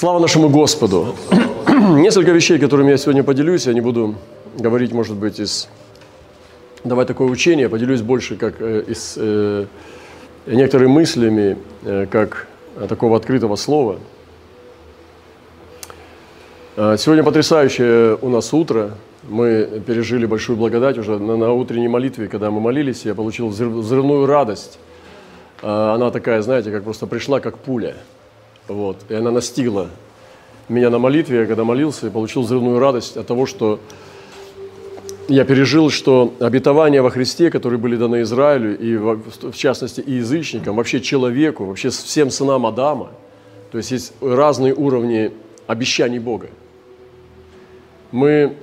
Слава нашему Господу! Несколько вещей, которыми я сегодня поделюсь, я не буду говорить, может быть, из... Давать такое учение, поделюсь больше как э, из э, некоторыми мыслями, э, как такого открытого слова. Э, сегодня потрясающее у нас утро. Мы пережили большую благодать уже на, на утренней молитве, когда мы молились, я получил взрывную радость. Э, она такая, знаете, как просто пришла, как пуля – вот. И она настигла меня на молитве, я когда молился, и получил взрывную радость от того, что я пережил, что обетования во Христе, которые были даны Израилю, и в частности и язычникам, вообще человеку, вообще всем сынам Адама, то есть есть разные уровни обещаний Бога. Мы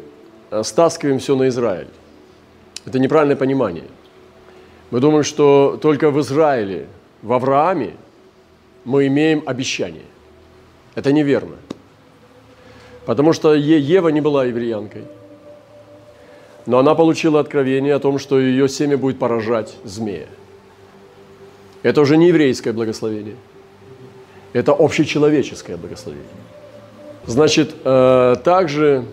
э, стаскиваем все на Израиль. Это неправильное понимание. Мы думаем, что только в Израиле, в Аврааме мы имеем обещание. Это неверно. Потому что Ева не была евреянкой. Но она получила откровение о том, что ее семя будет поражать змея. Это уже не еврейское благословение. Это общечеловеческое благословение. Значит, э, также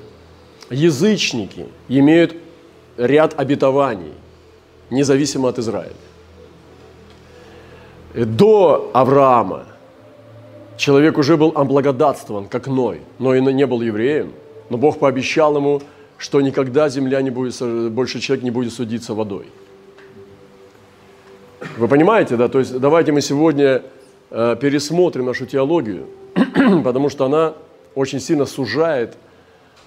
язычники имеют ряд обетований, независимо от Израиля до Авраама человек уже был облагодатствован, как Ной. Ной не был евреем, но Бог пообещал ему, что никогда земля не будет, больше человек не будет судиться водой. Вы понимаете, да? То есть давайте мы сегодня э, пересмотрим нашу теологию, потому что она очень сильно сужает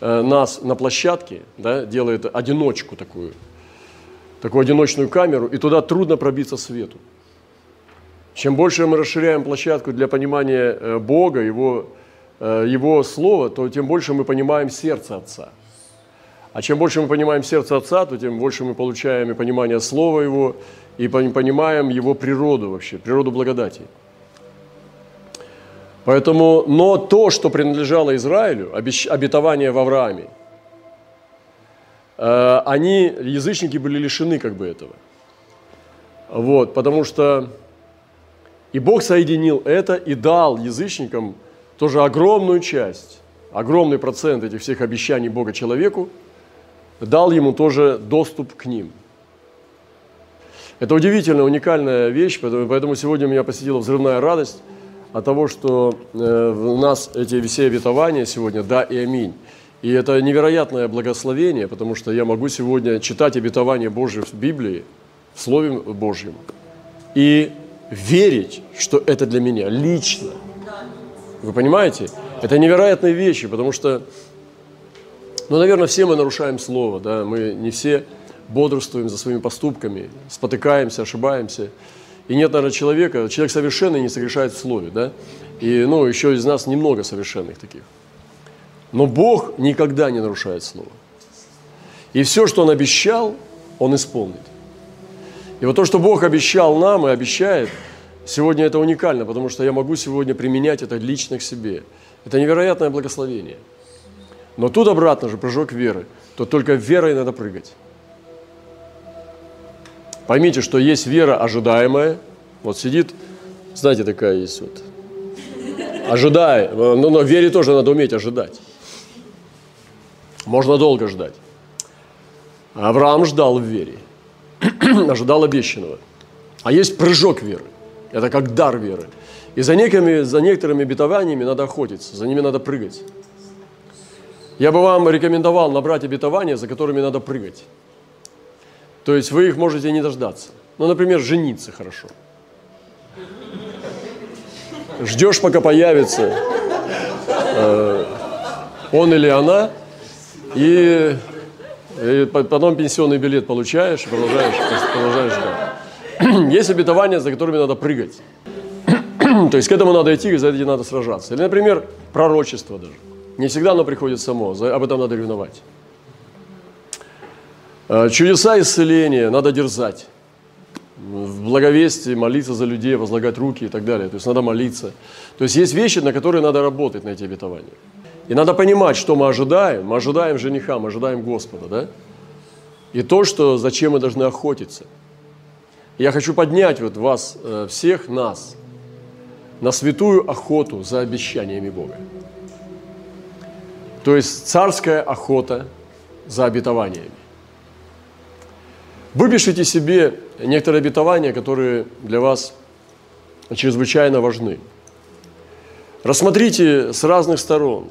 э, нас на площадке, да, делает одиночку такую, такую одиночную камеру, и туда трудно пробиться свету. Чем больше мы расширяем площадку для понимания э, Бога, Его, э, Его Слова, то тем больше мы понимаем сердце Отца. А чем больше мы понимаем сердце Отца, то тем больше мы получаем и понимание Слова Его, и понимаем Его природу вообще, природу благодати. Поэтому, но то, что принадлежало Израилю, обетование в Аврааме, э, они, язычники, были лишены как бы этого. Вот, потому что и Бог соединил это и дал язычникам тоже огромную часть, огромный процент этих всех обещаний Бога человеку, дал ему тоже доступ к ним. Это удивительная, уникальная вещь, поэтому сегодня меня посетила взрывная радость от того, что э, у нас эти все обетования сегодня «да» и «аминь». И это невероятное благословение, потому что я могу сегодня читать обетования Божьи в Библии, в Слове Божьем, и верить, что это для меня лично. Вы понимаете? Это невероятные вещи, потому что, ну, наверное, все мы нарушаем слово, да, мы не все бодрствуем за своими поступками, спотыкаемся, ошибаемся. И нет, наверное, человека, человек совершенный не согрешает в слове, да, и, ну, еще из нас немного совершенных таких. Но Бог никогда не нарушает слово. И все, что Он обещал, Он исполнит. И вот то, что Бог обещал нам и обещает, сегодня это уникально, потому что я могу сегодня применять это лично к себе. Это невероятное благословение. Но тут обратно же прыжок веры. То только верой надо прыгать. Поймите, что есть вера ожидаемая. Вот сидит, знаете, такая есть вот. Ожидай. Но, но вере тоже надо уметь ожидать. Можно долго ждать. Авраам ждал в вере. ожидал обещанного. А есть прыжок веры. Это как дар веры. И за некими, за некоторыми обетованиями надо охотиться, за ними надо прыгать. Я бы вам рекомендовал набрать обетования, за которыми надо прыгать. То есть вы их можете не дождаться. Ну, например, жениться хорошо. Ждешь, пока появится э, он или она, и и потом пенсионный билет получаешь продолжаешь, продолжаешь ждать. Есть обетования, за которыми надо прыгать. То есть к этому надо идти, и за этим надо сражаться. Или, например, пророчество даже. Не всегда оно приходит само, об этом надо ревновать. Э, чудеса исцеления надо дерзать. В благовестии молиться за людей, возлагать руки и так далее. То есть надо молиться. То есть есть вещи, на которые надо работать, на эти обетования. И надо понимать, что мы ожидаем. Мы ожидаем жениха, мы ожидаем Господа, да? И то, что, зачем мы должны охотиться. Я хочу поднять вот вас, э, всех нас, на святую охоту за обещаниями Бога. То есть царская охота за обетованиями. Выпишите себе некоторые обетования, которые для вас чрезвычайно важны. Рассмотрите с разных сторон,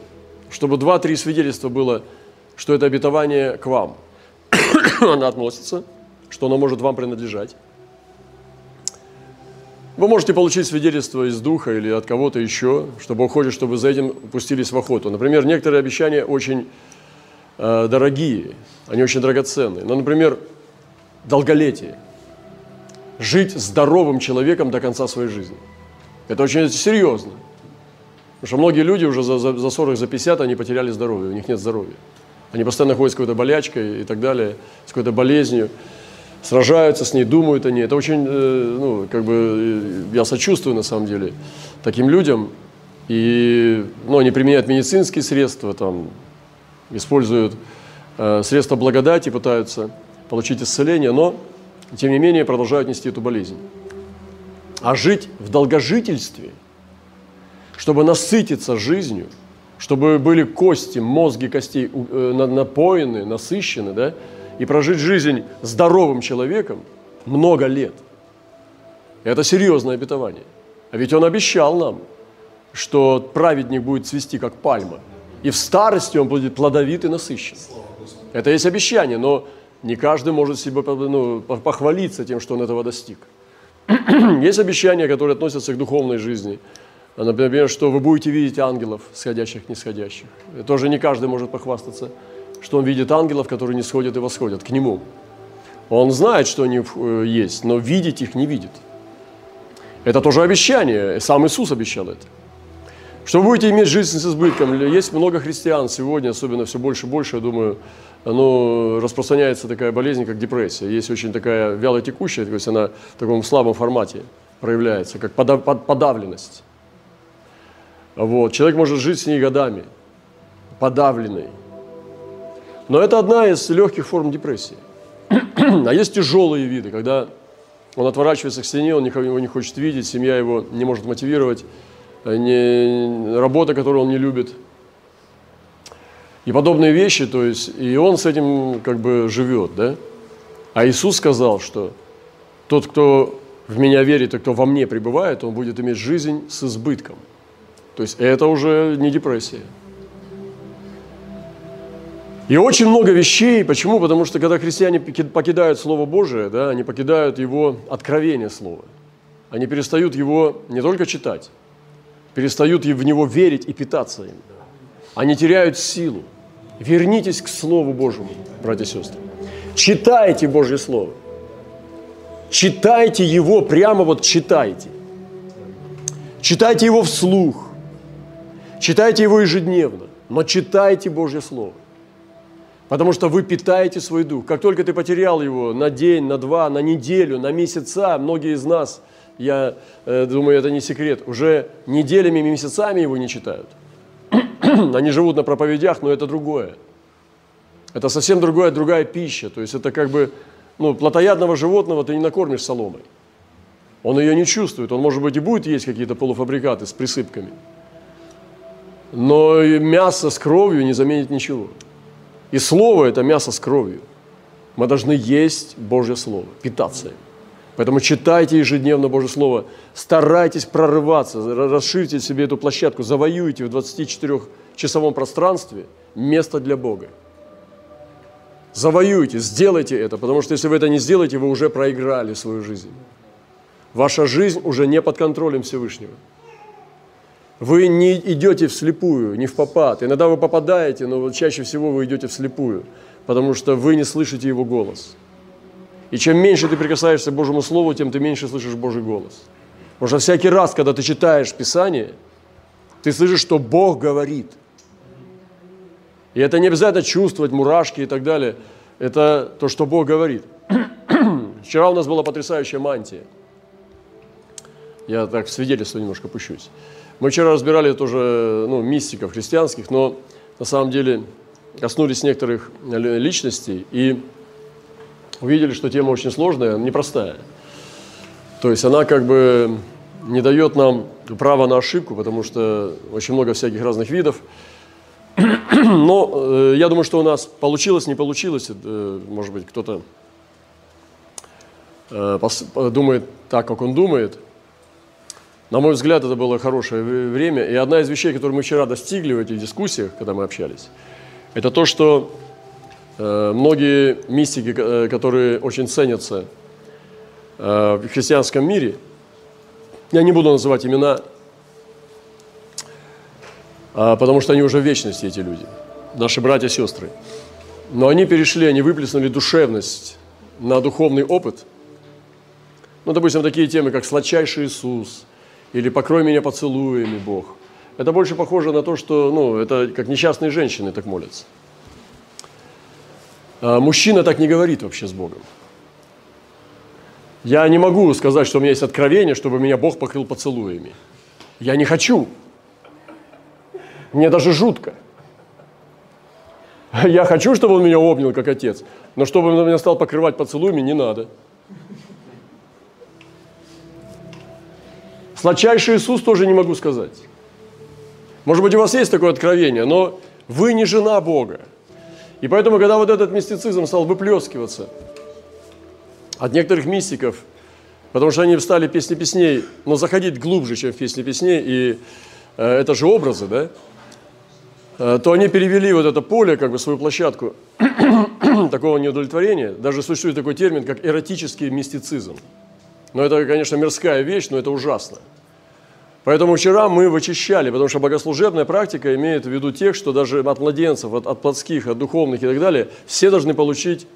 чтобы два-три свидетельства было, что это обетование к вам. Оно относится, что оно может вам принадлежать. Вы можете получить свидетельство из духа или от кого-то еще, что Бог хочет, чтобы за этим пустились в охоту. Например, некоторые обещания очень э, дорогие, они очень драгоценные. Ну, например, долголетие. Жить здоровым человеком до конца своей жизни. Это очень серьезно. Потому что многие люди уже за, за, за 40, за 50, они потеряли здоровье, у них нет здоровья. Они постоянно ходят с какой-то болячкой и так далее, с какой-то болезнью сражаются с ней, думают они. Это очень, э, ну, как бы, я сочувствую на самом деле таким людям. И, ну, они применяют медицинские средства, там, используют э, средства благодати, пытаются получить исцеление, но, тем не менее, продолжают нести эту болезнь. А жить в долгожительстве, чтобы насытиться жизнью, чтобы были кости, мозги костей э, напоены, насыщены, да, и прожить жизнь здоровым человеком много лет. Это серьезное обетование. А ведь он обещал нам, что праведник будет цвести, как пальма, и в старости он будет плодовит и насыщен. Это есть обещание, но не каждый может себе ну, похвалиться тем, что он этого достиг. Есть обещания, которые относятся к духовной жизни. Например, что вы будете видеть ангелов, сходящих, нисходящих. Тоже не каждый может похвастаться что он видит ангелов, которые не сходят и восходят к нему. Он знает, что они э, есть, но видеть их не видит. Это тоже обещание, сам Иисус обещал это. Что вы будете иметь жизнь с избытком. Есть много христиан сегодня, особенно все больше и больше, я думаю, ну, распространяется такая болезнь, как депрессия. Есть очень такая вялотекущая, то есть она в таком слабом формате проявляется, как подавленность. Вот. Человек может жить с ней годами, подавленный. Но это одна из легких форм депрессии. А есть тяжелые виды, когда он отворачивается к стене, он никого не хочет видеть, семья его не может мотивировать, э, не, работа, которую он не любит. И подобные вещи, то есть, и он с этим как бы живет, да? А Иисус сказал, что тот, кто в меня верит и кто во мне пребывает, он будет иметь жизнь с избытком. То есть это уже не депрессия. И очень много вещей. Почему? Потому что когда христиане покидают Слово Божие, да, они покидают его откровение Слова. Они перестают его не только читать, перестают в него верить и питаться им. Они теряют силу. Вернитесь к Слову Божьему, братья и сестры. Читайте Божье Слово. Читайте его, прямо вот читайте. Читайте его вслух. Читайте его ежедневно. Но читайте Божье Слово. Потому что вы питаете свой дух. Как только ты потерял его на день, на два, на неделю, на месяца, многие из нас, я э, думаю, это не секрет, уже неделями, месяцами его не читают. Они живут на проповедях, но это другое. Это совсем другая, другая пища. То есть это как бы, ну, плотоядного животного ты не накормишь соломой. Он ее не чувствует. Он, может быть, и будет есть какие-то полуфабрикаты с присыпками. Но мясо с кровью не заменит ничего. И Слово – это мясо с кровью. Мы должны есть Божье Слово, питаться им. Поэтому читайте ежедневно Божье Слово, старайтесь прорываться, расширьте себе эту площадку, завоюйте в 24-часовом пространстве место для Бога. Завоюйте, сделайте это, потому что если вы это не сделаете, вы уже проиграли свою жизнь. Ваша жизнь уже не под контролем Всевышнего. Вы не идете вслепую, не в попад. Иногда вы попадаете, но чаще всего вы идете вслепую, потому что вы не слышите Его голос. И чем меньше ты прикасаешься к Божьему Слову, тем ты меньше слышишь Божий голос. Потому что всякий раз, когда ты читаешь Писание, ты слышишь, что Бог говорит. И это не обязательно чувствовать, мурашки и так далее. Это то, что Бог говорит. Вчера у нас была потрясающая мантия. Я так в свидетельство немножко пущусь. Мы вчера разбирали тоже ну, мистиков христианских, но на самом деле коснулись некоторых личностей и увидели, что тема очень сложная, непростая. То есть она как бы не дает нам права на ошибку, потому что очень много всяких разных видов. Но э, я думаю, что у нас получилось, не получилось. Э, может быть, кто-то э, думает так, как он думает. На мой взгляд, это было хорошее время. И одна из вещей, которые мы вчера достигли в этих дискуссиях, когда мы общались, это то, что э, многие мистики, э, которые очень ценятся э, в христианском мире, я не буду называть имена, а, потому что они уже в вечности, эти люди, наши братья и сестры. Но они перешли, они выплеснули душевность на духовный опыт. Ну, допустим, такие темы, как «Сладчайший Иисус» или «Покрой меня поцелуями, Бог». Это больше похоже на то, что, ну, это как несчастные женщины так молятся. А мужчина так не говорит вообще с Богом. Я не могу сказать, что у меня есть откровение, чтобы меня Бог покрыл поцелуями. Я не хочу. Мне даже жутко. Я хочу, чтобы он меня обнял, как отец, но чтобы он меня стал покрывать поцелуями, не надо. Сладчайший Иисус тоже не могу сказать. Может быть, у вас есть такое откровение, но вы не жена Бога. И поэтому, когда вот этот мистицизм стал выплескиваться от некоторых мистиков, потому что они встали песни песней, но заходить глубже, чем в песни песней, и э, это же образы, да? Э, то они перевели вот это поле, как бы свою площадку такого неудовлетворения. Даже существует такой термин, как эротический мистицизм. Но это, конечно, мирская вещь, но это ужасно. Поэтому вчера мы вычищали, потому что богослужебная практика имеет в виду тех, что даже от младенцев, от, от плотских, от духовных и так далее, все должны получить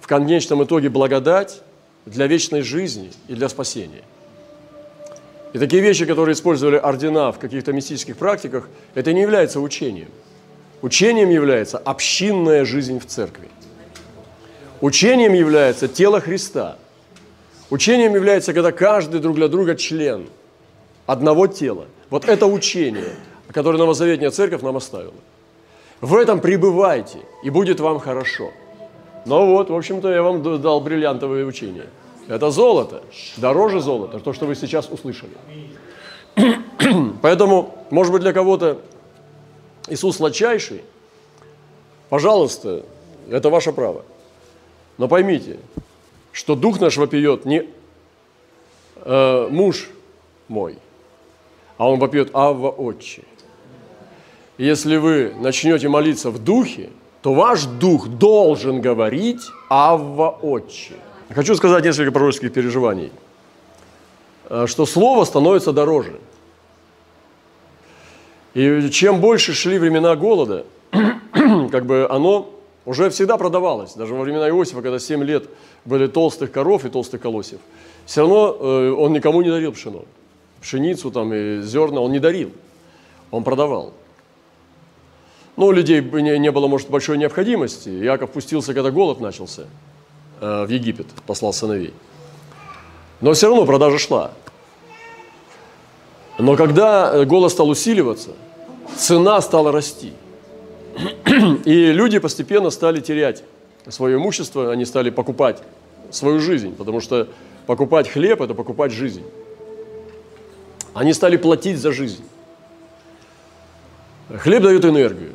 в конечном итоге благодать для вечной жизни и для спасения. И такие вещи, которые использовали ордена в каких-то мистических практиках, это не является учением. Учением является общинная жизнь в церкви. Учением является тело Христа. Учением является, когда каждый друг для друга член одного тела. Вот это учение, которое Новозаветная Церковь нам оставила. В этом пребывайте, и будет вам хорошо. Ну вот, в общем-то, я вам дал бриллиантовое учение – это золото, дороже золота, то, что вы сейчас услышали. Поэтому, может быть, для кого-то Иисус сладчайший, пожалуйста, это ваше право. Но поймите, что Дух наш вопиет не э, муж мой, а он вопиет Авва Отче. Если вы начнете молиться в Духе, то ваш Дух должен говорить Авва Отче. Хочу сказать несколько пророческих переживаний, э, что слово становится дороже. И чем больше шли времена голода, как бы оно уже всегда продавалось. Даже во времена Иосифа, когда 7 лет были толстых коров и толстых колосьев, все равно э, он никому не дарил пшено. Пшеницу там и зерна он не дарил, он продавал. Но у людей не было, может, большой необходимости. Яков пустился, когда голод начался – Э, в Египет, послал сыновей. Но все равно продажа шла. Но когда голос стал усиливаться, цена стала расти. И люди постепенно стали терять свое имущество, они стали покупать свою жизнь, потому что покупать хлеб – это покупать жизнь. Они стали платить за жизнь. Хлеб дает энергию.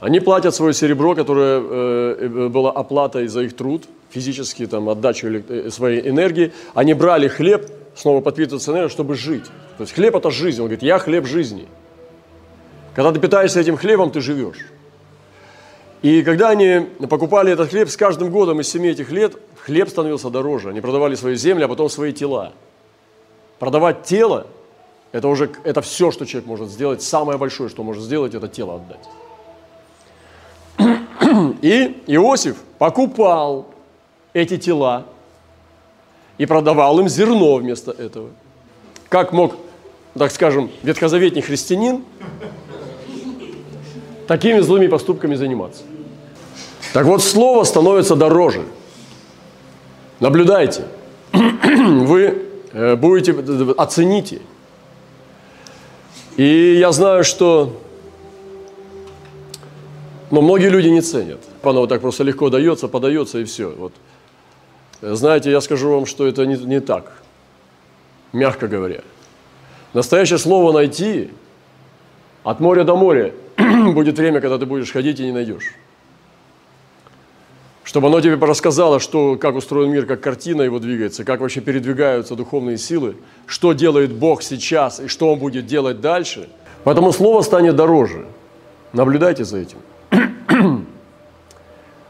Они платят свое серебро, которое э, э было оплатой за их труд – физически там, отдачу э, своей энергии, они брали хлеб, снова подпитываться энергией, чтобы жить. То есть хлеб – это жизнь. Он говорит, я хлеб жизни. Когда ты питаешься этим хлебом, ты живешь. И когда они покупали этот хлеб, с каждым годом из семи этих лет хлеб становился дороже. Они продавали свои земли, а потом свои тела. Продавать тело – это уже это все, что человек может сделать. Самое большое, что может сделать, это тело отдать. И Иосиф покупал эти тела и продавал им зерно вместо этого. Как мог, так скажем, ветхозаветний христианин такими злыми поступками заниматься? Так вот, слово становится дороже. Наблюдайте. Вы э, будете, оцените. И я знаю, что но многие люди не ценят. Оно вот так просто легко дается, подается и все. Вот знаете, я скажу вам, что это не, не так, мягко говоря. Настоящее слово найти от моря до моря будет время, когда ты будешь ходить и не найдешь. Чтобы оно тебе рассказало, что, как устроен мир, как картина его двигается, как вообще передвигаются духовные силы, что делает Бог сейчас и что Он будет делать дальше. Поэтому Слово станет дороже. Наблюдайте за этим.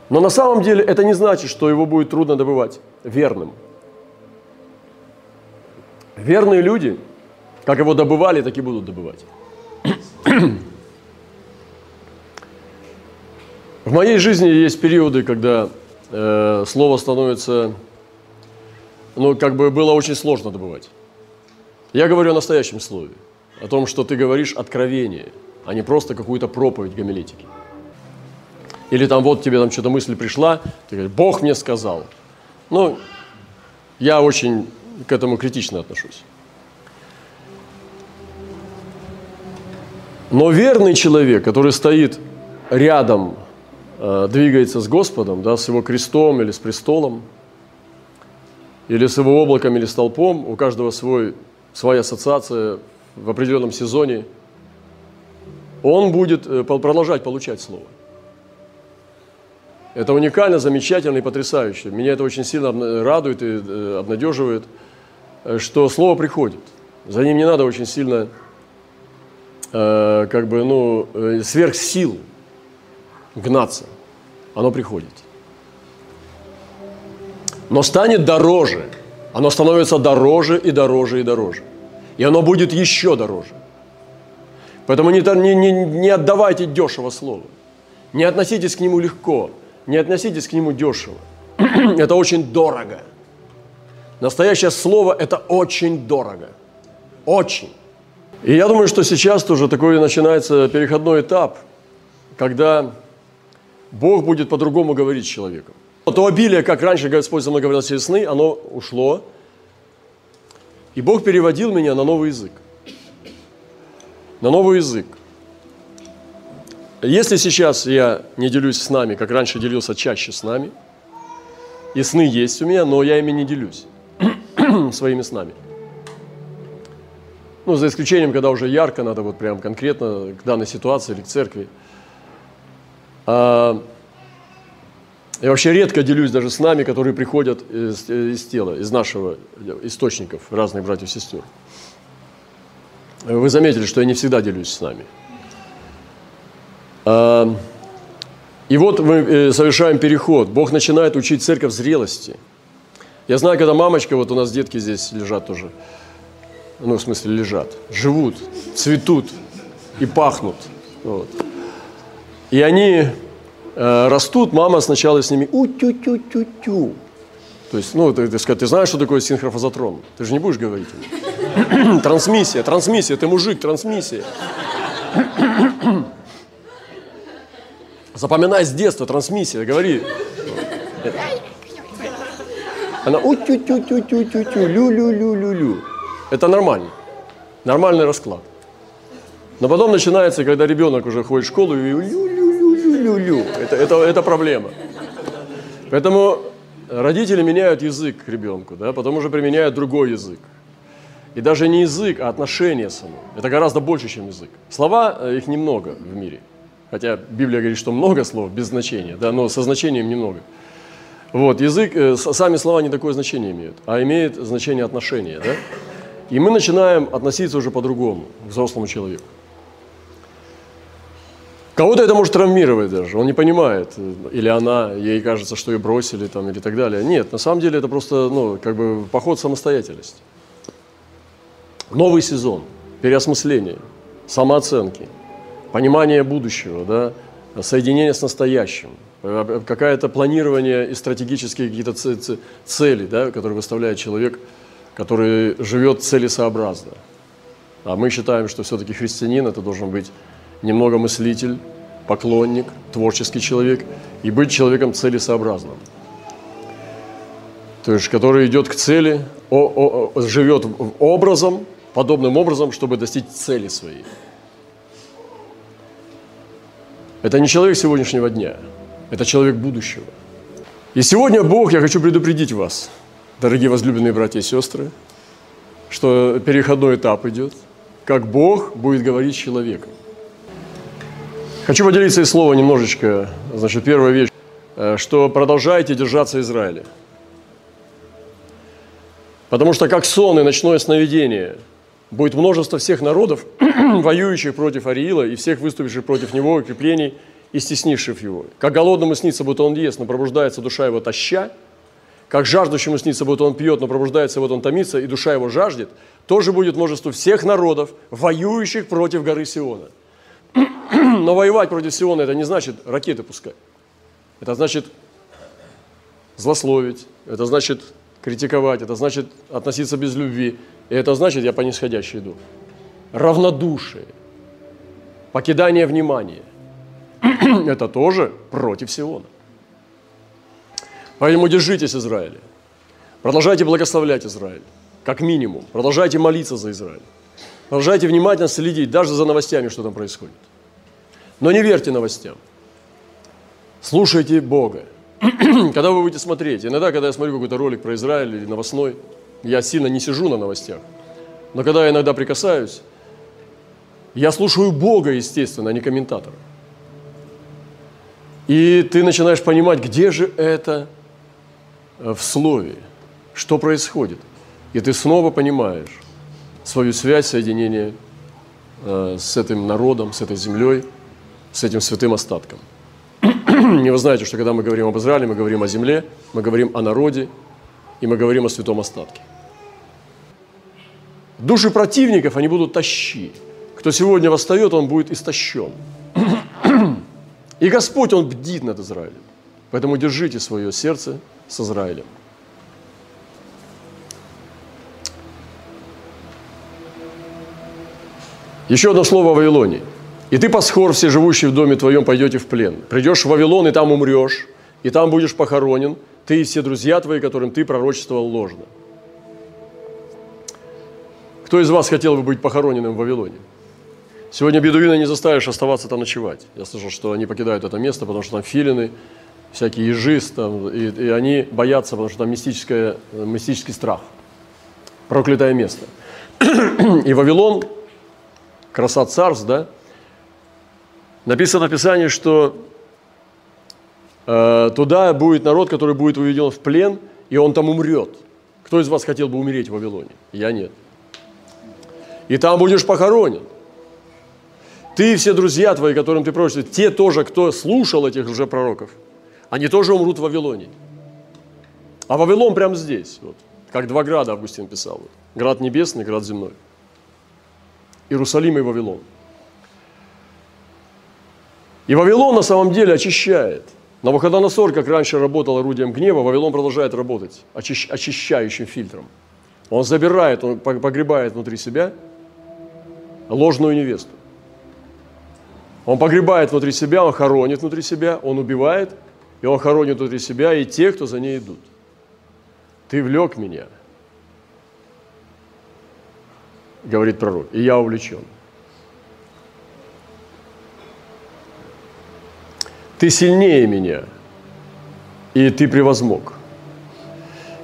Но на самом деле это не значит, что его будет трудно добывать верным. Верные люди, как его добывали, так и будут добывать. В моей жизни есть периоды, когда э, слово становится, ну, как бы было очень сложно добывать. Я говорю о настоящем слове, о том, что ты говоришь откровение, а не просто какую-то проповедь гомилетики. Или там вот тебе там что-то мысль пришла, ты говоришь, Бог мне сказал. Ну, я очень к этому критично отношусь. Но верный человек, который стоит рядом двигается с Господом, да, с Его крестом или с престолом, или с Его облаком или столпом, у каждого свой, своя ассоциация в определенном сезоне, он будет э, продолжать получать Слово. Это уникально, замечательно и потрясающе. Меня это очень сильно радует и э, обнадеживает, что Слово приходит. За ним не надо очень сильно, как бы, ну, сверх сил гнаться. Оно приходит. Но станет дороже. Оно становится дороже и дороже и дороже. И оно будет еще дороже. Поэтому не, не, не, отдавайте дешево слово. Не относитесь к нему легко. Не относитесь к нему дешево. это очень дорого. Настоящее слово – это очень дорого. Очень. И я думаю, что сейчас тоже такой начинается переходной этап, когда Бог будет по-другому говорить с человеком. То обилие, как раньше Господь со мной говорил через сны, оно ушло. И Бог переводил меня на новый язык. На новый язык. Если сейчас я не делюсь с нами, как раньше делился чаще с нами, и сны есть у меня, но я ими не делюсь своими снами. Ну, за исключением, когда уже ярко, надо вот прям конкретно к данной ситуации или к церкви – я вообще редко делюсь даже с нами, которые приходят из, из тела, из нашего источников, разных братьев и сестер. Вы заметили, что я не всегда делюсь с нами. А, и вот мы э, совершаем переход. Бог начинает учить церковь зрелости. Я знаю, когда мамочка, вот у нас детки здесь лежат тоже, ну, в смысле, лежат, живут, цветут и пахнут. Вот. И они э, растут, мама сначала с ними у-тю-тю-тю-тю. То есть, ну, ты, ты, ты знаешь, что такое синхрофазотрон? Ты же не будешь говорить. трансмиссия, трансмиссия, ты мужик, трансмиссия. Запоминай с детства, трансмиссия, говори. Она у-тю-тю-тю-тю-тю-тю, лю-лю-лю-лю-лю. Это нормально. Нормальный расклад. Но потом начинается, когда ребенок уже ходит в школу и лю-лю-лю-лю. Это, это, это проблема. Поэтому родители меняют язык к ребенку, да, потом уже применяют другой язык. И даже не язык, а отношение само. Это гораздо больше, чем язык. Слова, э, их немного в мире. Хотя Библия говорит, что много слов без значения, да, но со значением немного. Вот, язык, э, сами слова не такое значение имеют, а имеет значение отношения, да. И мы начинаем относиться уже по-другому к взрослому человеку. Кого-то это может травмировать даже, он не понимает, или она, ей кажется, что ее бросили там, или так далее. Нет, на самом деле это просто, ну, как бы поход в самостоятельность. Новый сезон, переосмысление, самооценки, понимание будущего, да, соединение с настоящим, какое-то планирование и стратегические какие-то цели, да, которые выставляет человек, который живет целесообразно. А мы считаем, что все-таки христианин это должен быть немного мыслитель, поклонник, творческий человек и быть человеком целесообразным. То есть, который идет к цели, о, о, живет образом, подобным образом, чтобы достичь цели своей. Это не человек сегодняшнего дня, это человек будущего. И сегодня Бог, я хочу предупредить вас, дорогие возлюбленные братья и сестры, что переходной этап идет, как Бог будет говорить с человеком. Хочу поделиться из слова немножечко. Значит, первая вещь, э, что продолжайте держаться Израиля. Потому что как сон и ночное сновидение будет множество всех народов, воюющих против Ариила и всех выступивших против него укреплений и стеснивших его. Как голодному снится, будто он ест, но пробуждается душа его таща, как жаждущему снится, будто он пьет, но пробуждается, вот он томится, и душа его жаждет, тоже будет множество всех народов, воюющих против горы Сиона. Но воевать против Сиона – это не значит ракеты пускать. Это значит злословить, это значит критиковать, это значит относиться без любви, и это значит я по нисходящей иду. Равнодушие, покидание внимания – это тоже против Сиона. Поэтому держитесь Израиля. Продолжайте благословлять Израиль, как минимум. Продолжайте молиться за Израиль. Продолжайте внимательно следить даже за новостями, что там происходит. Но не верьте новостям. Слушайте Бога. когда вы будете смотреть, иногда, когда я смотрю какой-то ролик про Израиль или новостной, я сильно не сижу на новостях. Но когда я иногда прикасаюсь, я слушаю Бога, естественно, а не комментатора. И ты начинаешь понимать, где же это Э, в слове, что происходит. И ты снова понимаешь свою связь, соединение э, с этим народом, с этой землей, с этим святым остатком. И вы знаете, что когда мы говорим об Израиле, мы говорим о земле, мы говорим о народе, и мы говорим о святом остатке. Души противников, они будут тащи. Кто сегодня восстает, он будет истощен. И Господь, Он бдит над Израилем. Поэтому держите свое сердце с Израилем. Еще одно слово о Вавилоне. «И ты, Пасхор, все живущие в доме твоем, пойдете в плен. Придешь в Вавилон, и там умрешь, и там будешь похоронен, ты и все друзья твои, которым ты пророчествовал ложно». Кто из вас хотел бы быть похороненным в Вавилоне? Сегодня бедуина не заставишь оставаться там ночевать. Я слышал, что они покидают это место, потому что там филины, всякие ежи, там, и, и они боятся, потому что там мистическое, мистический страх. Проклятое место. И Вавилон, краса царств, да, написано в Писании, что э, туда будет народ, который будет уведен в плен, и он там умрет. Кто из вас хотел бы умереть в Вавилоне? Я нет. И там будешь похоронен. Ты и все друзья твои, которым ты пророчишь, те тоже, кто слушал этих уже пророков – они тоже умрут в Вавилоне. А Вавилон прямо здесь, вот, как два града Августин писал. Вот. Град небесный, град земной. Иерусалим и Вавилон. И Вавилон на самом деле очищает. Навуходоносор, как раньше работал орудием гнева, Вавилон продолжает работать очищ, очищающим фильтром. Он забирает, он погребает внутри себя ложную невесту. Он погребает внутри себя, он хоронит внутри себя, он убивает – и он хоронит внутри себя и тех, кто за ней идут. Ты влек меня, говорит пророк, и я увлечен. Ты сильнее меня, и ты превозмог.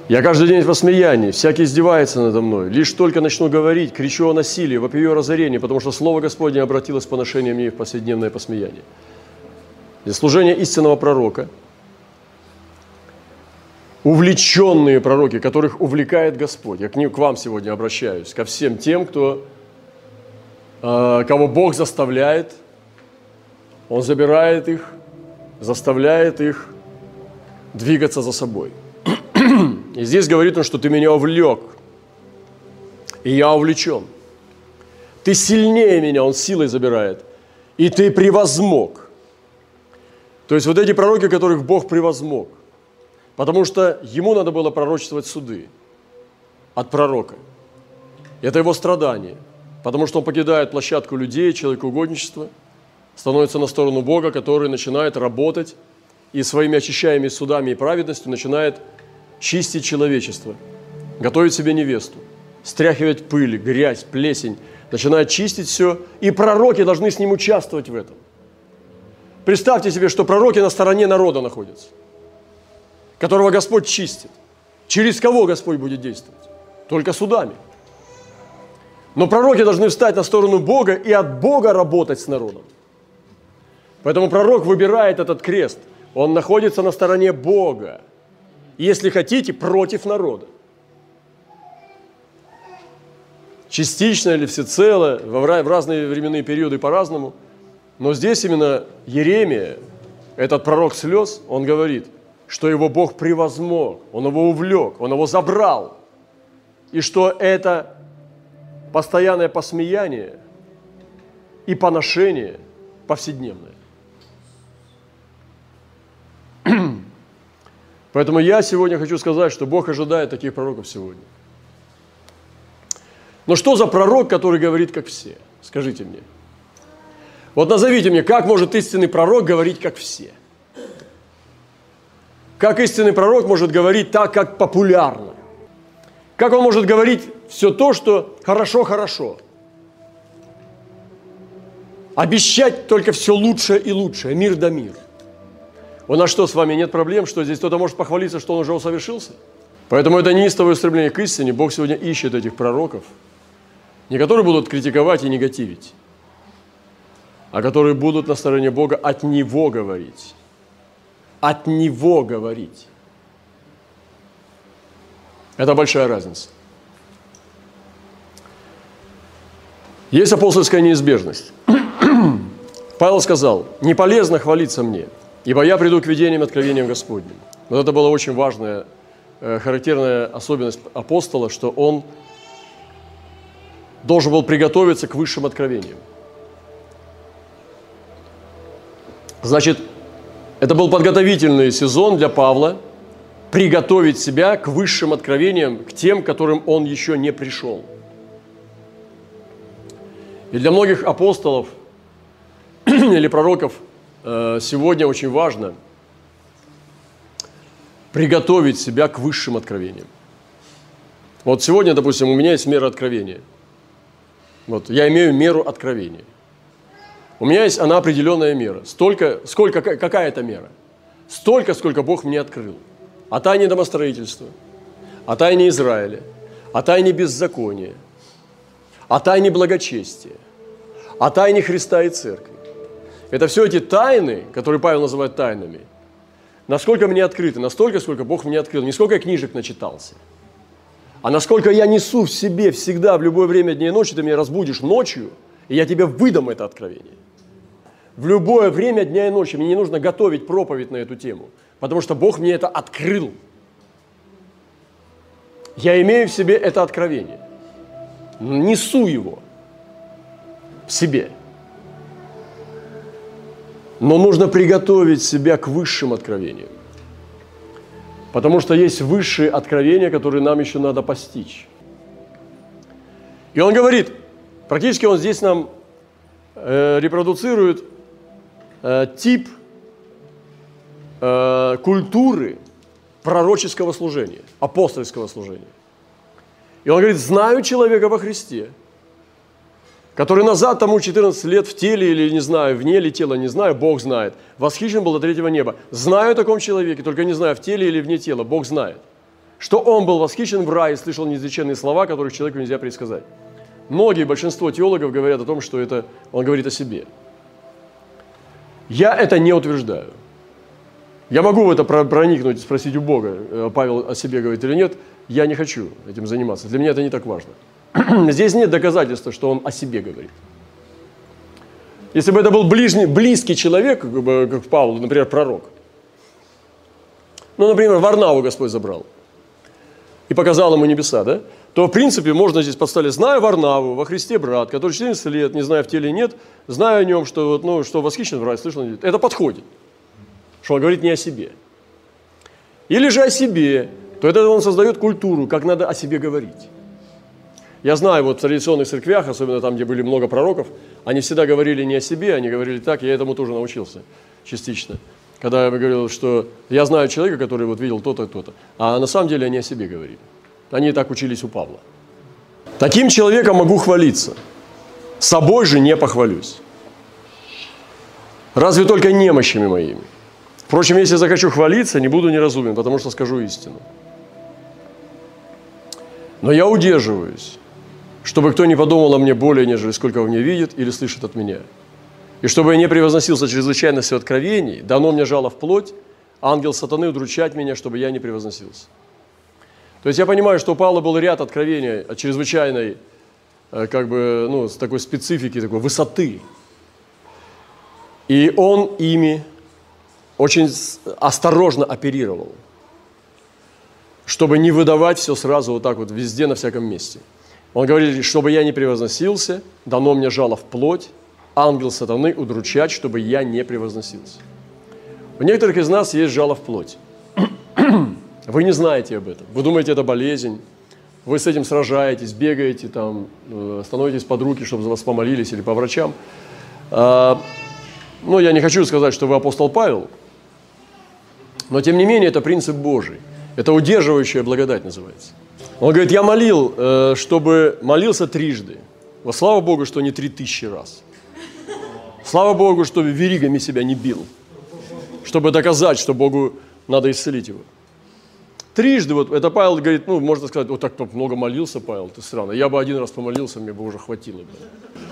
Я каждый день в посмеянии, всякий издевается надо мной. Лишь только начну говорить, кричу о насилии, вопию о разорении, потому что Слово Господне обратилось по отношению мне в повседневное посмеяние. Для служения истинного пророка – увлеченные пророки, которых увлекает Господь. Я к, ним, к вам сегодня обращаюсь, ко всем тем, кто, э, кого Бог заставляет, Он забирает их, заставляет их двигаться за собой. И здесь говорит он, что ты меня увлек, и я увлечен. Ты сильнее меня, он силой забирает, и ты превозмог. То есть вот эти пророки, которых Бог превозмог – Потому что ему надо было пророчествовать суды от пророка. Это его страдание. Потому что он покидает площадку людей, человекоугодничества, становится на сторону Бога, который начинает работать и своими очищаемыми судами и праведностью начинает чистить человечество, готовить себе невесту, стряхивать пыль, грязь, плесень, начинает чистить все, и пророки должны с ним участвовать в этом. Представьте себе, что пророки на стороне народа находятся – которого Господь чистит. Через кого Господь будет действовать? Только судами. Но пророки должны встать на сторону Бога и от Бога работать с народом. Поэтому пророк выбирает этот крест. Он находится на стороне Бога. Если хотите, против народа. Частично или всецело, в разные временные периоды по-разному. Но здесь именно Еремия, этот пророк слез, он говорит, что его Бог превозмог, он его увлек, он его забрал. И что это постоянное посмеяние и поношение повседневное. Поэтому я сегодня хочу сказать, что Бог ожидает таких пророков сегодня. Но что за пророк, который говорит, как все? Скажите мне. Вот назовите мне, как может истинный пророк говорить, как все? Как истинный пророк может говорить так, как популярно? Как он может говорить все то, что хорошо-хорошо? Обещать только все лучшее и лучшее, мир да мир. У нас что, с вами нет проблем, что здесь кто-то может похвалиться, что он уже усовершился? Поэтому это неистовое стремление к истине. Бог сегодня ищет этих пророков, не которые будут критиковать и негативить, а которые будут на стороне Бога от Него говорить. От Него говорить. Это большая разница. Есть апостольская неизбежность. Павел сказал, не полезно хвалиться мне – Ибо я приду к видениям и откровениям Господним. Вот это была очень важная, э, характерная особенность апостола, что он должен был приготовиться к высшим откровениям. Значит, это был подготовительный сезон для Павла приготовить себя к высшим откровениям, к тем, к которым он еще не пришел. И для многих апостолов или пророков – сегодня очень важно приготовить себя к высшим откровениям. Вот сегодня, допустим, у меня есть мера откровения. Вот я имею меру откровения. У меня есть она определенная мера. Столько, сколько, какая это мера? Столько, сколько Бог мне открыл. О тайне домостроительства, о тайне Израиля, о тайне беззакония, о тайне благочестия, о тайне Христа и Церкви это все эти тайны, которые Павел называет тайнами, насколько мне открыты, настолько, сколько Бог мне открыл, не сколько я книжек начитался, а насколько я несу в себе всегда, в любое время дня и ночи, ты меня разбудишь ночью, и я тебе выдам это откровение. В любое время дня и ночи мне не нужно готовить проповедь на эту тему, потому что Бог мне это открыл. Я имею в себе это откровение, несу его в себе – но нужно приготовить себя к высшим откровениям. Потому что есть высшие откровения, которые нам еще надо постичь. И он говорит, практически он здесь нам э, репродуцирует э, тип э, культуры пророческого служения, апостольского служения. И он говорит, знаю человека во Христе – который назад тому 14 лет в теле или, не знаю, вне ли тела, не знаю, Бог знает, восхищен был до третьего неба. Знаю о таком человеке, только не знаю, в теле или вне тела, Бог знает. Что он был восхищен в рае, слышал неизреченные слова, которых человеку нельзя предсказать. Многие, большинство теологов говорят о том, что это он говорит о себе. Я это не утверждаю. Я могу в это проникнуть, спросить у Бога, э, Павел о себе говорит или нет. Я не хочу этим заниматься. Для меня это не так важно. Здесь нет доказательства, что он о себе говорит. Если бы это был ближний, близкий человек, как, Павел, например, пророк, ну, например, Варнаву Господь забрал и показал ему небеса, да, то, в принципе, можно здесь поставить, знаю Варнаву, во Христе брат, который 14 лет, не знаю в теле нет, знаю о нем, что, ну, что восхищен в рай, слышал, это подходит, что он говорит не о себе. Или же о себе, то это он создает культуру, как надо о себе говорить. Я знаю, вот в традиционных церквях, особенно там, где были много пророков, они всегда говорили не о себе, они говорили так, я этому тоже научился частично. Когда я говорил, что я знаю человека, который вот видел то-то, то-то, а на самом деле они о себе говорили. Они так учились у Павла. Таким человеком могу хвалиться, собой же не похвалюсь. Разве только немощами моими. Впрочем, если захочу хвалиться, не буду неразумен, потому что скажу истину. Но я удерживаюсь, чтобы кто не подумал о мне более, нежели сколько во мне видит или слышит от меня. И чтобы я не превозносился чрезвычайностью откровений, дано мне жало в плоть, ангел сатаны удручать меня, чтобы я не превозносился. То есть я понимаю, что у Павла был ряд откровений о чрезвычайной, э, как бы, ну, такой специфики, такой высоты. И он ими очень осторожно оперировал, чтобы не выдавать все сразу вот так вот везде, на всяком месте. Он говорит, чтобы я не превозносился, дано мне жало в плоть, ангел сатаны удручать, чтобы я не превозносился. У некоторых из нас есть жало в плоть. Вы не знаете об этом. Вы думаете, это болезнь. Вы с этим сражаетесь, бегаете, там, э, становитесь под руки, чтобы за вас помолились или по врачам. А, ну, я не хочу сказать, что вы апостол Павел, но тем не менее это принцип Божий. Это удерживающая благодать называется. Он говорит, я молил, э, чтобы молился трижды. Во слава Богу, что не три тысячи раз. Слава Богу, что веригами себя не бил, чтобы доказать, что Богу надо исцелить его. Трижды, вот это Павел говорит, ну, можно сказать, вот так много молился Павел, ты странно. Я бы один раз помолился, мне бы уже хватило бы.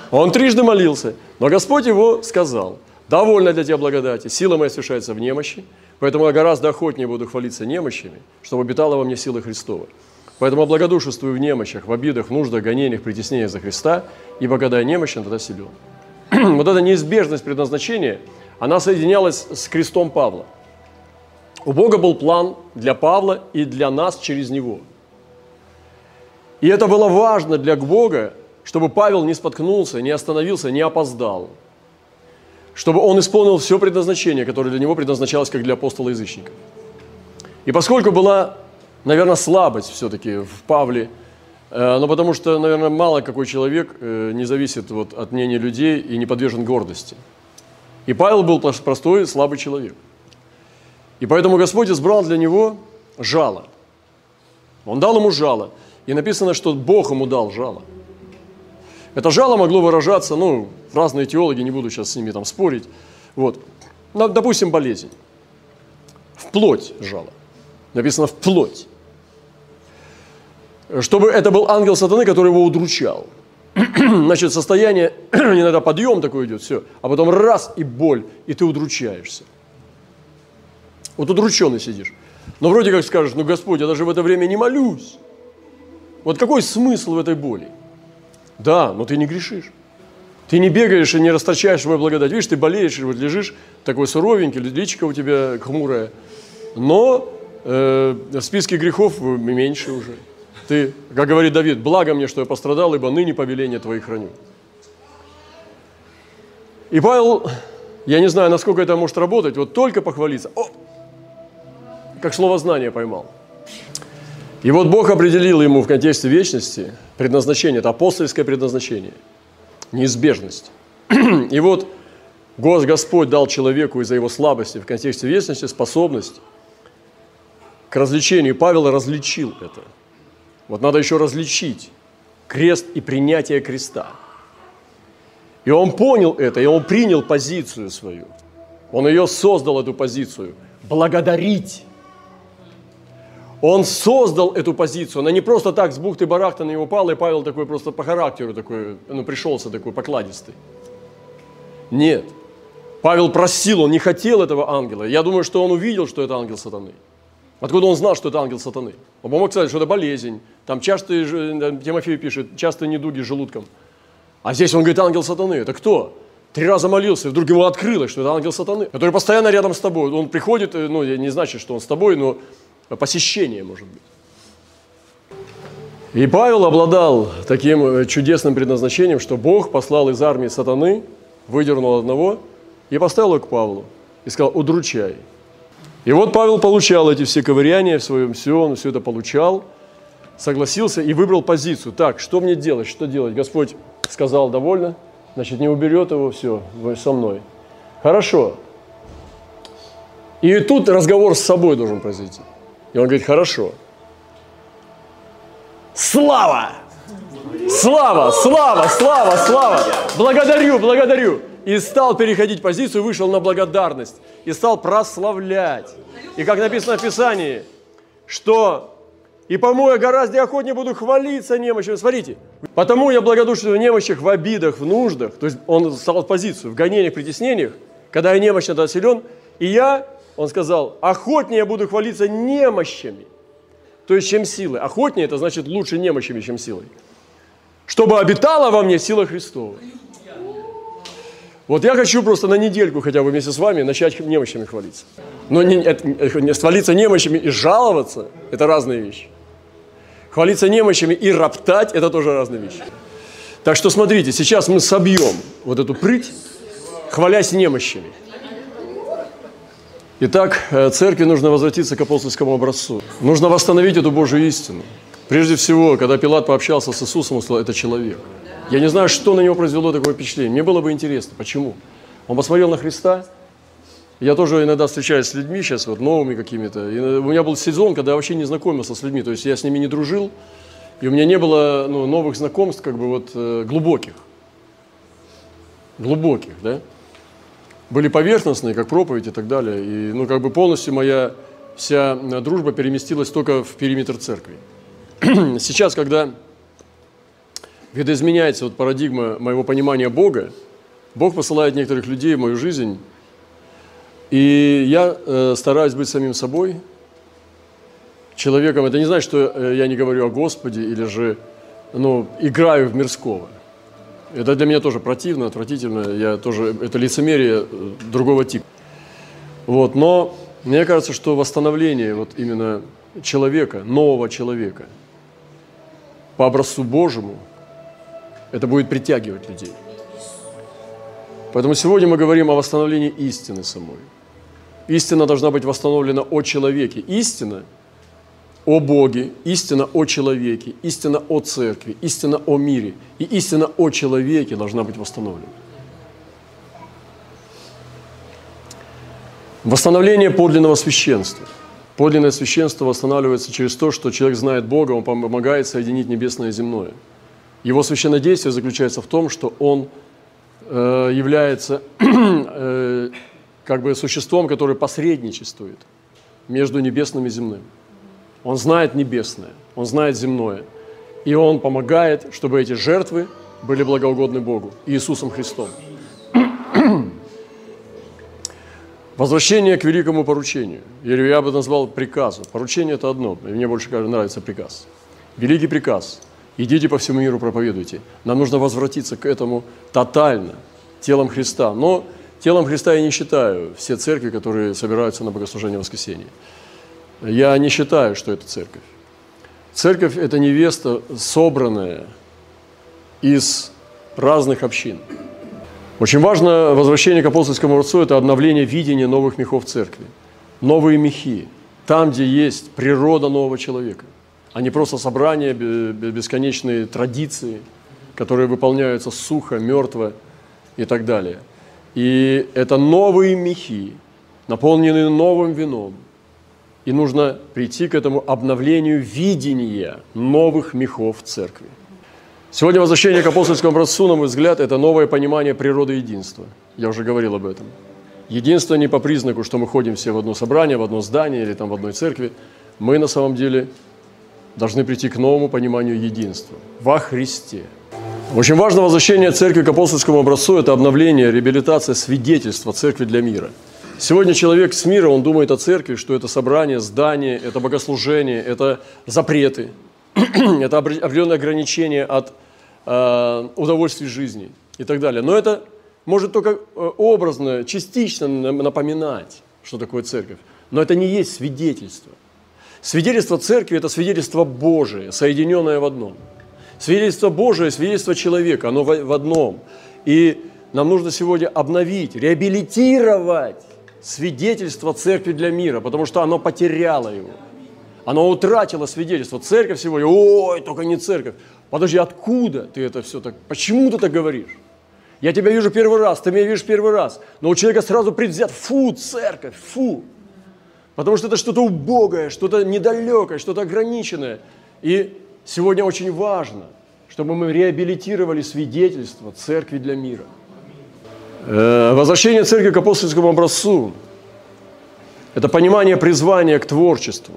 Он трижды молился, но Господь его сказал, довольно для тебя благодати, сила моя совершается в немощи, поэтому я гораздо охотнее буду хвалиться немощами, чтобы обитала во мне сила Христова. Поэтому облагодушествую в немощах, в обидах, нуждах, гонениях, притеснениях за Христа, ибо когда я немощен, тогда силен. вот эта неизбежность предназначения, она соединялась с крестом Павла. У Бога был план для Павла и для нас через него. И это было важно для Бога, чтобы Павел не споткнулся, не остановился, не опоздал. Чтобы он исполнил все предназначение, которое для него предназначалось, как для апостола-язычника. И поскольку была, наверное, слабость все-таки в Павле – Э, ну, потому что, наверное, мало какой человек э, не зависит вот от мнения людей и не подвержен гордости. И Павел был простой, слабый человек. И поэтому Господь избрал для него жало. Он дал ему жало. И написано, что Бог ему дал жало. Это жало могло выражаться, ну, разные теологи, не буду сейчас с ними там спорить. Вот. Ну, допустим, болезнь. В плоть жало. Написано в плоть чтобы это был ангел сатаны, который его удручал. Значит, состояние, иногда подъем такой идет, все, а потом раз и боль, и ты удручаешься. Вот удрученный сидишь. Но вроде как скажешь, ну Господь, я даже в это время не молюсь. Вот какой смысл в этой боли? Да, но ты не грешишь. Ты не бегаешь и не расточаешь свою благодать. Видишь, ты болеешь, вот лежишь, такой суровенький, личико у тебя хмурое. Но э, в списке грехов меньше уже. Ты, как говорит Давид, благо мне, что я пострадал, ибо ныне повеление твои храню. И Павел, я не знаю, насколько это может работать, вот только похвалиться. О, как слово знания поймал. И вот Бог определил ему в контексте вечности предназначение, это апостольское предназначение, неизбежность. И вот Господь дал человеку из-за его слабости в контексте вечности способность к развлечению. Павел различил это – вот надо еще различить крест и принятие креста. И он понял это, и он принял позицию свою. Он ее создал, эту позицию. Благодарить. Он создал эту позицию. Она не просто так с бухты-барахта на него упала, и Павел такой просто по характеру такой, ну, пришелся такой покладистый. Нет. Павел просил, он не хотел этого ангела. Я думаю, что он увидел, что это ангел сатаны. Откуда он знал, что это ангел сатаны? Он мог сказать, что это болезнь. Там часто, Тимофей пишет, часто недуги с желудком. А здесь он говорит, ангел сатаны. Это кто? Три раза молился, и вдруг ему открылось, что это ангел сатаны, который постоянно рядом с тобой. Он приходит, э, ну, не значит, что он с тобой, но посещение, может быть. И Павел обладал таким э, чудесным предназначением, что Бог послал из армии сатаны, выдернул одного и поставил его к Павлу. И сказал, удручай, и вот Павел получал эти все ковыряния в своем все, он все это получал, согласился и выбрал позицию. Так, что мне делать, что делать? Господь сказал, довольно, значит, не уберет его, все, вы со мной. Хорошо. И тут разговор с собой должен произойти. И он говорит, хорошо. Слава! Слава, слава, слава, слава! Благодарю, благодарю! И стал переходить позицию, вышел на благодарность и стал прославлять. И как написано в Писании, что И потому я гораздо охотнее буду хвалиться немощью. Смотрите, потому я благодушен в немощах, в обидах, в нуждах. То есть он стал в позицию, в гонениях, притеснениях, когда я немощно да силен. И я, он сказал, охотнее буду хвалиться немощами, то есть чем силы. Охотнее – это значит лучше немощами, чем силой. Чтобы обитала во мне сила Христова. Вот я хочу просто на недельку хотя бы вместе с вами начать немощами хвалиться. Но не, это, хвалиться немощами и жаловаться – это разные вещи. Хвалиться немощами и роптать – это тоже разные вещи. Так что смотрите, сейчас мы собьем вот эту прыть, хвалясь немощами. Итак, э, церкви нужно возвратиться к апостольскому образцу. Нужно восстановить эту Божью истину. Прежде всего, когда Пилат пообщался с Иисусом, он сказал, это человек. Я не знаю, что на него произвело такое впечатление. Мне было бы интересно, почему. Он посмотрел на Христа. Я тоже иногда встречаюсь с людьми сейчас, вот новыми какими-то. И у меня был сезон, когда я вообще не знакомился с людьми. То есть я с ними не дружил, и у меня не было ну, новых знакомств, как бы вот э, глубоких. Глубоких, да? Были поверхностные, как проповедь и так далее. И, ну, как бы полностью моя вся дружба переместилась только в периметр церкви. Сейчас, когда видоизменяется вот парадигма моего понимания Бога, Бог посылает некоторых людей в мою жизнь, и я э, стараюсь быть самим собой, человеком. Это не значит, что э, я не говорю о Господе или же ну, играю в мирского. Это для меня тоже противно, отвратительно. Я тоже, это лицемерие э, другого типа. Вот, но мне кажется, что восстановление вот именно человека, нового человека, по образцу Божьему – это будет притягивать людей. Поэтому сегодня мы говорим о восстановлении истины самой. Истина должна быть восстановлена о человеке. Истина о Боге, истина о человеке, истина о церкви, истина о мире и истина о человеке должна быть восстановлена. Восстановление подлинного священства. Подлинное священство восстанавливается через то, что человек знает Бога, он помогает соединить небесное и земное – его священное действие заключается в том, что он э, является э, как бы существом, которое посредничествует между небесным и земным. Он знает небесное, он знает земное. И он помогает, чтобы эти жертвы были благоугодны Богу, Иисусом Христом. Возвращение к великому поручению. Или я бы назвал приказу. Поручение – это одно. Мне больше нравится приказ. Великий приказ – Идите по всему миру, проповедуйте. Нам нужно возвратиться к этому тотально, телом Христа. Но телом Христа я не считаю все церкви, которые собираются на богослужение воскресенья. Я не считаю, что это церковь. Церковь – это невеста, собранная из разных общин. Очень важно возвращение к апостольскому отцу – это обновление видения новых мехов церкви. Новые мехи, там, где есть природа нового человека – а не просто собрания, бесконечные традиции, которые выполняются сухо, мертво и так далее. И это новые мехи, наполненные новым вином. И нужно прийти к этому обновлению видения новых мехов церкви. Сегодня возвращение к апостольскому образцу, на мой взгляд, это новое понимание природы единства. Я уже говорил об этом. Единство не по признаку, что мы ходим все в одно собрание, в одно здание или там в одной церкви. Мы на самом деле должны прийти к новому пониманию единства во Христе. Очень важно возвращение церкви к апостольскому образцу – это обновление, реабилитация, свидетельство церкви для мира. Сегодня человек с мира, он думает о церкви, что это собрание, здание, это богослужение, это запреты, это определенные ограничения от э, удовольствий жизни и так далее. Но это может только э, образно, частично напоминать, что такое церковь. Но это не есть свидетельство. Свидетельство церкви – это свидетельство Божие, соединенное в одном. Свидетельство Божие, свидетельство человека, оно в одном. И нам нужно сегодня обновить, реабилитировать свидетельство церкви для мира, потому что оно потеряло его. Оно утратило свидетельство. Церковь сегодня, ой, только не церковь. Подожди, откуда ты это все так, почему ты так говоришь? Я тебя вижу первый раз, ты меня видишь первый раз. Но у человека сразу предвзят, фу, церковь, фу. Потому что это что-то убогое, что-то недалекое, что-то ограниченное. И сегодня очень важно, чтобы мы реабилитировали свидетельство церкви для мира. Э, возвращение церкви к апостольскому образцу – это понимание призвания к творчеству.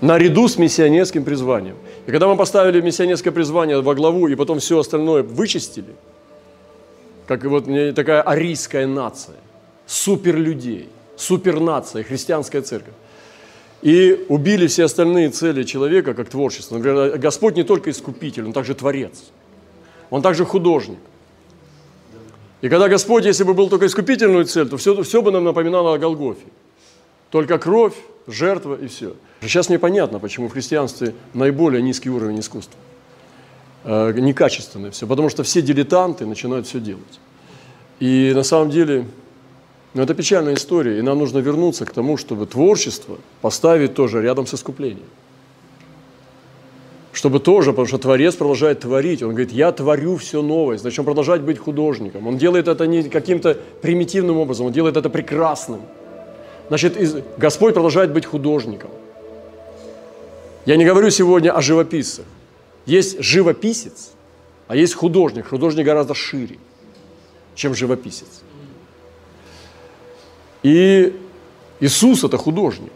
наряду с миссионерским призванием. И когда мы поставили миссионерское призвание во главу и потом все остальное вычистили, как вот такая арийская нация, суперлюдей, супернация, христианская церковь, и убили все остальные цели человека как творчество. Например, Господь не только искупитель, Он также творец, Он также художник. И когда Господь, если бы был только искупительную цель, то все, все бы нам напоминало о Голгофе. Только кровь, жертва и все. Сейчас мне понятно, почему в христианстве наиболее низкий уровень искусства. Э, некачественное все, потому что все дилетанты начинают все делать. И на самом деле, ну, это печальная история, и нам нужно вернуться к тому, чтобы творчество поставить тоже рядом с искуплением. Чтобы тоже, потому что Творец продолжает творить. Он говорит, я творю все новое. Значит, он продолжает быть художником. Он делает это не каким-то примитивным образом, он делает это прекрасным. Значит, Господь продолжает быть художником. Я не говорю сегодня о живописцах. Есть живописец, а есть художник. Художник гораздо шире, чем живописец. И Иисус – это художник.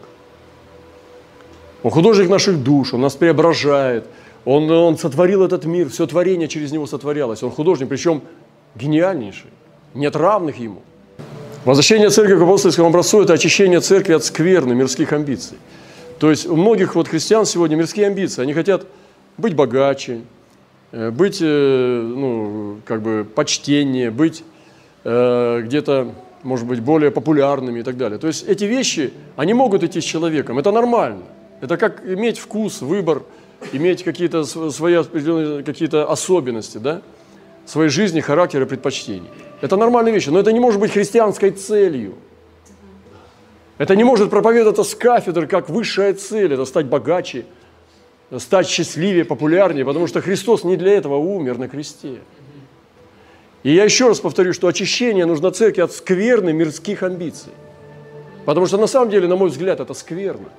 Он художник наших душ, Он нас преображает, Он, он сотворил этот мир, все творение через Него сотворялось. Он художник, причем гениальнейший, нет равных Ему – Возвращение церкви к апостольскому образцу – это очищение церкви от скверны, мирских амбиций. То есть у многих вот христиан сегодня мирские амбиции. Они хотят быть богаче, э, быть, э, ну, как бы почтеннее, быть э, где-то, может быть, более популярными и так далее. То есть эти вещи, они могут идти с человеком. Это нормально. Это как иметь вкус, выбор, иметь какие-то свои какие-то особенности, да? своей жизни, характера, предпочтений. Это нормальные вещи, но это не может быть христианской целью. Это не может проповедоваться с кафедры как высшая цель, это стать богаче, стать счастливее, популярнее, потому что Христос не для этого умер на кресте. И я еще раз повторю, что очищение нужно церкви от скверны мирских амбиций. Потому что на самом деле, на мой взгляд, это скверно.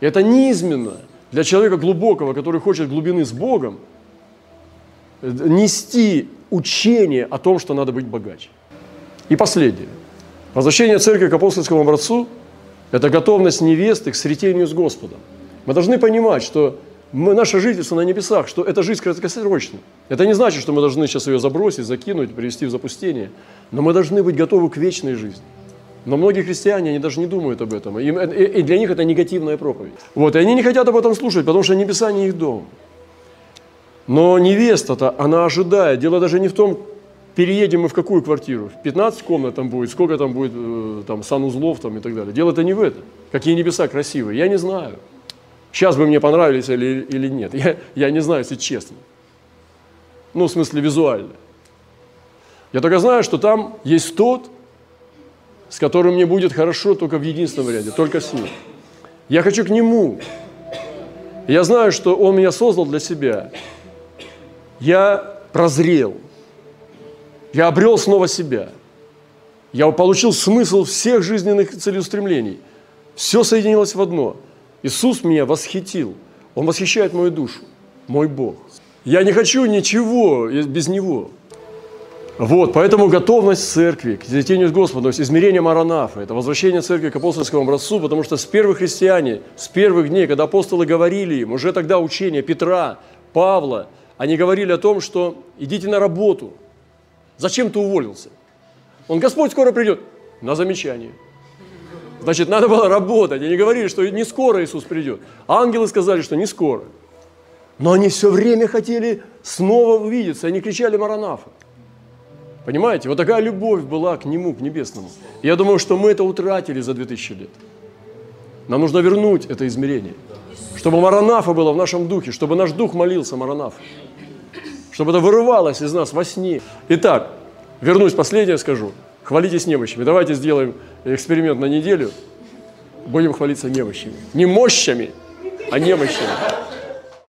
Это низменно для человека глубокого, который хочет глубины с Богом – нести учение о том, что надо быть богаче. И последнее. Возвращение церкви к апостольскому образцу – это готовность невесты к сретению с Господом. Мы должны понимать, что мы, наше жительство на небесах, что эта жизнь краткосрочна. Это не значит, что мы должны сейчас ее забросить, закинуть, привести в запустение. Но мы должны быть готовы к вечной жизни. Но многие христиане, они даже не думают об этом. И, и для них это негативная проповедь. Вот, и они не хотят об этом слушать, потому что небеса не их дом. Но невеста-то, она ожидает. Дело даже не в том, переедем мы в какую квартиру. В 15 комнат там будет, сколько там будет э, там, санузлов там, и так далее. Дело-то не в этом. Какие небеса красивые. Я не знаю. Сейчас бы мне понравились или, или нет. Я, я не знаю, если честно. Ну, в смысле, визуально. Я только знаю, что там есть тот, с которым мне будет хорошо только в единственном варианте, только с ним. Я хочу к нему. Я знаю, что он меня создал для себя я прозрел, я обрел снова себя, я получил смысл всех жизненных целеустремлений. Все соединилось в одно. Иисус меня восхитил. Он восхищает мою душу, мой Бог. Я не хочу ничего без Него. Вот, поэтому готовность церкви к детению с Господом, то есть измерение Маранафа, это возвращение церкви к апостольскому образцу, потому что с первых христиане, с первых дней, когда апостолы говорили им, уже тогда учение Петра, Павла – они говорили о том, что идите на работу. Зачем ты уволился? Он, Господь скоро придет. На замечание. Значит, надо было работать. Они говорили, что не скоро Иисус придет. Ангелы сказали, что не скоро. Но они все время хотели снова увидеться. Они кричали Маранафа. Понимаете? Вот такая любовь была к Нему, к Небесному. я думаю, что мы это утратили за 2000 лет. Нам нужно вернуть это измерение. Чтобы Маранафа было в нашем духе, чтобы наш дух молился Маранафа чтобы это вырывалось из нас во сне. Итак, вернусь, последнее скажу. Хвалитесь немощами. Давайте сделаем эксперимент на неделю. Будем хвалиться немощами. Не мощами, а немощами.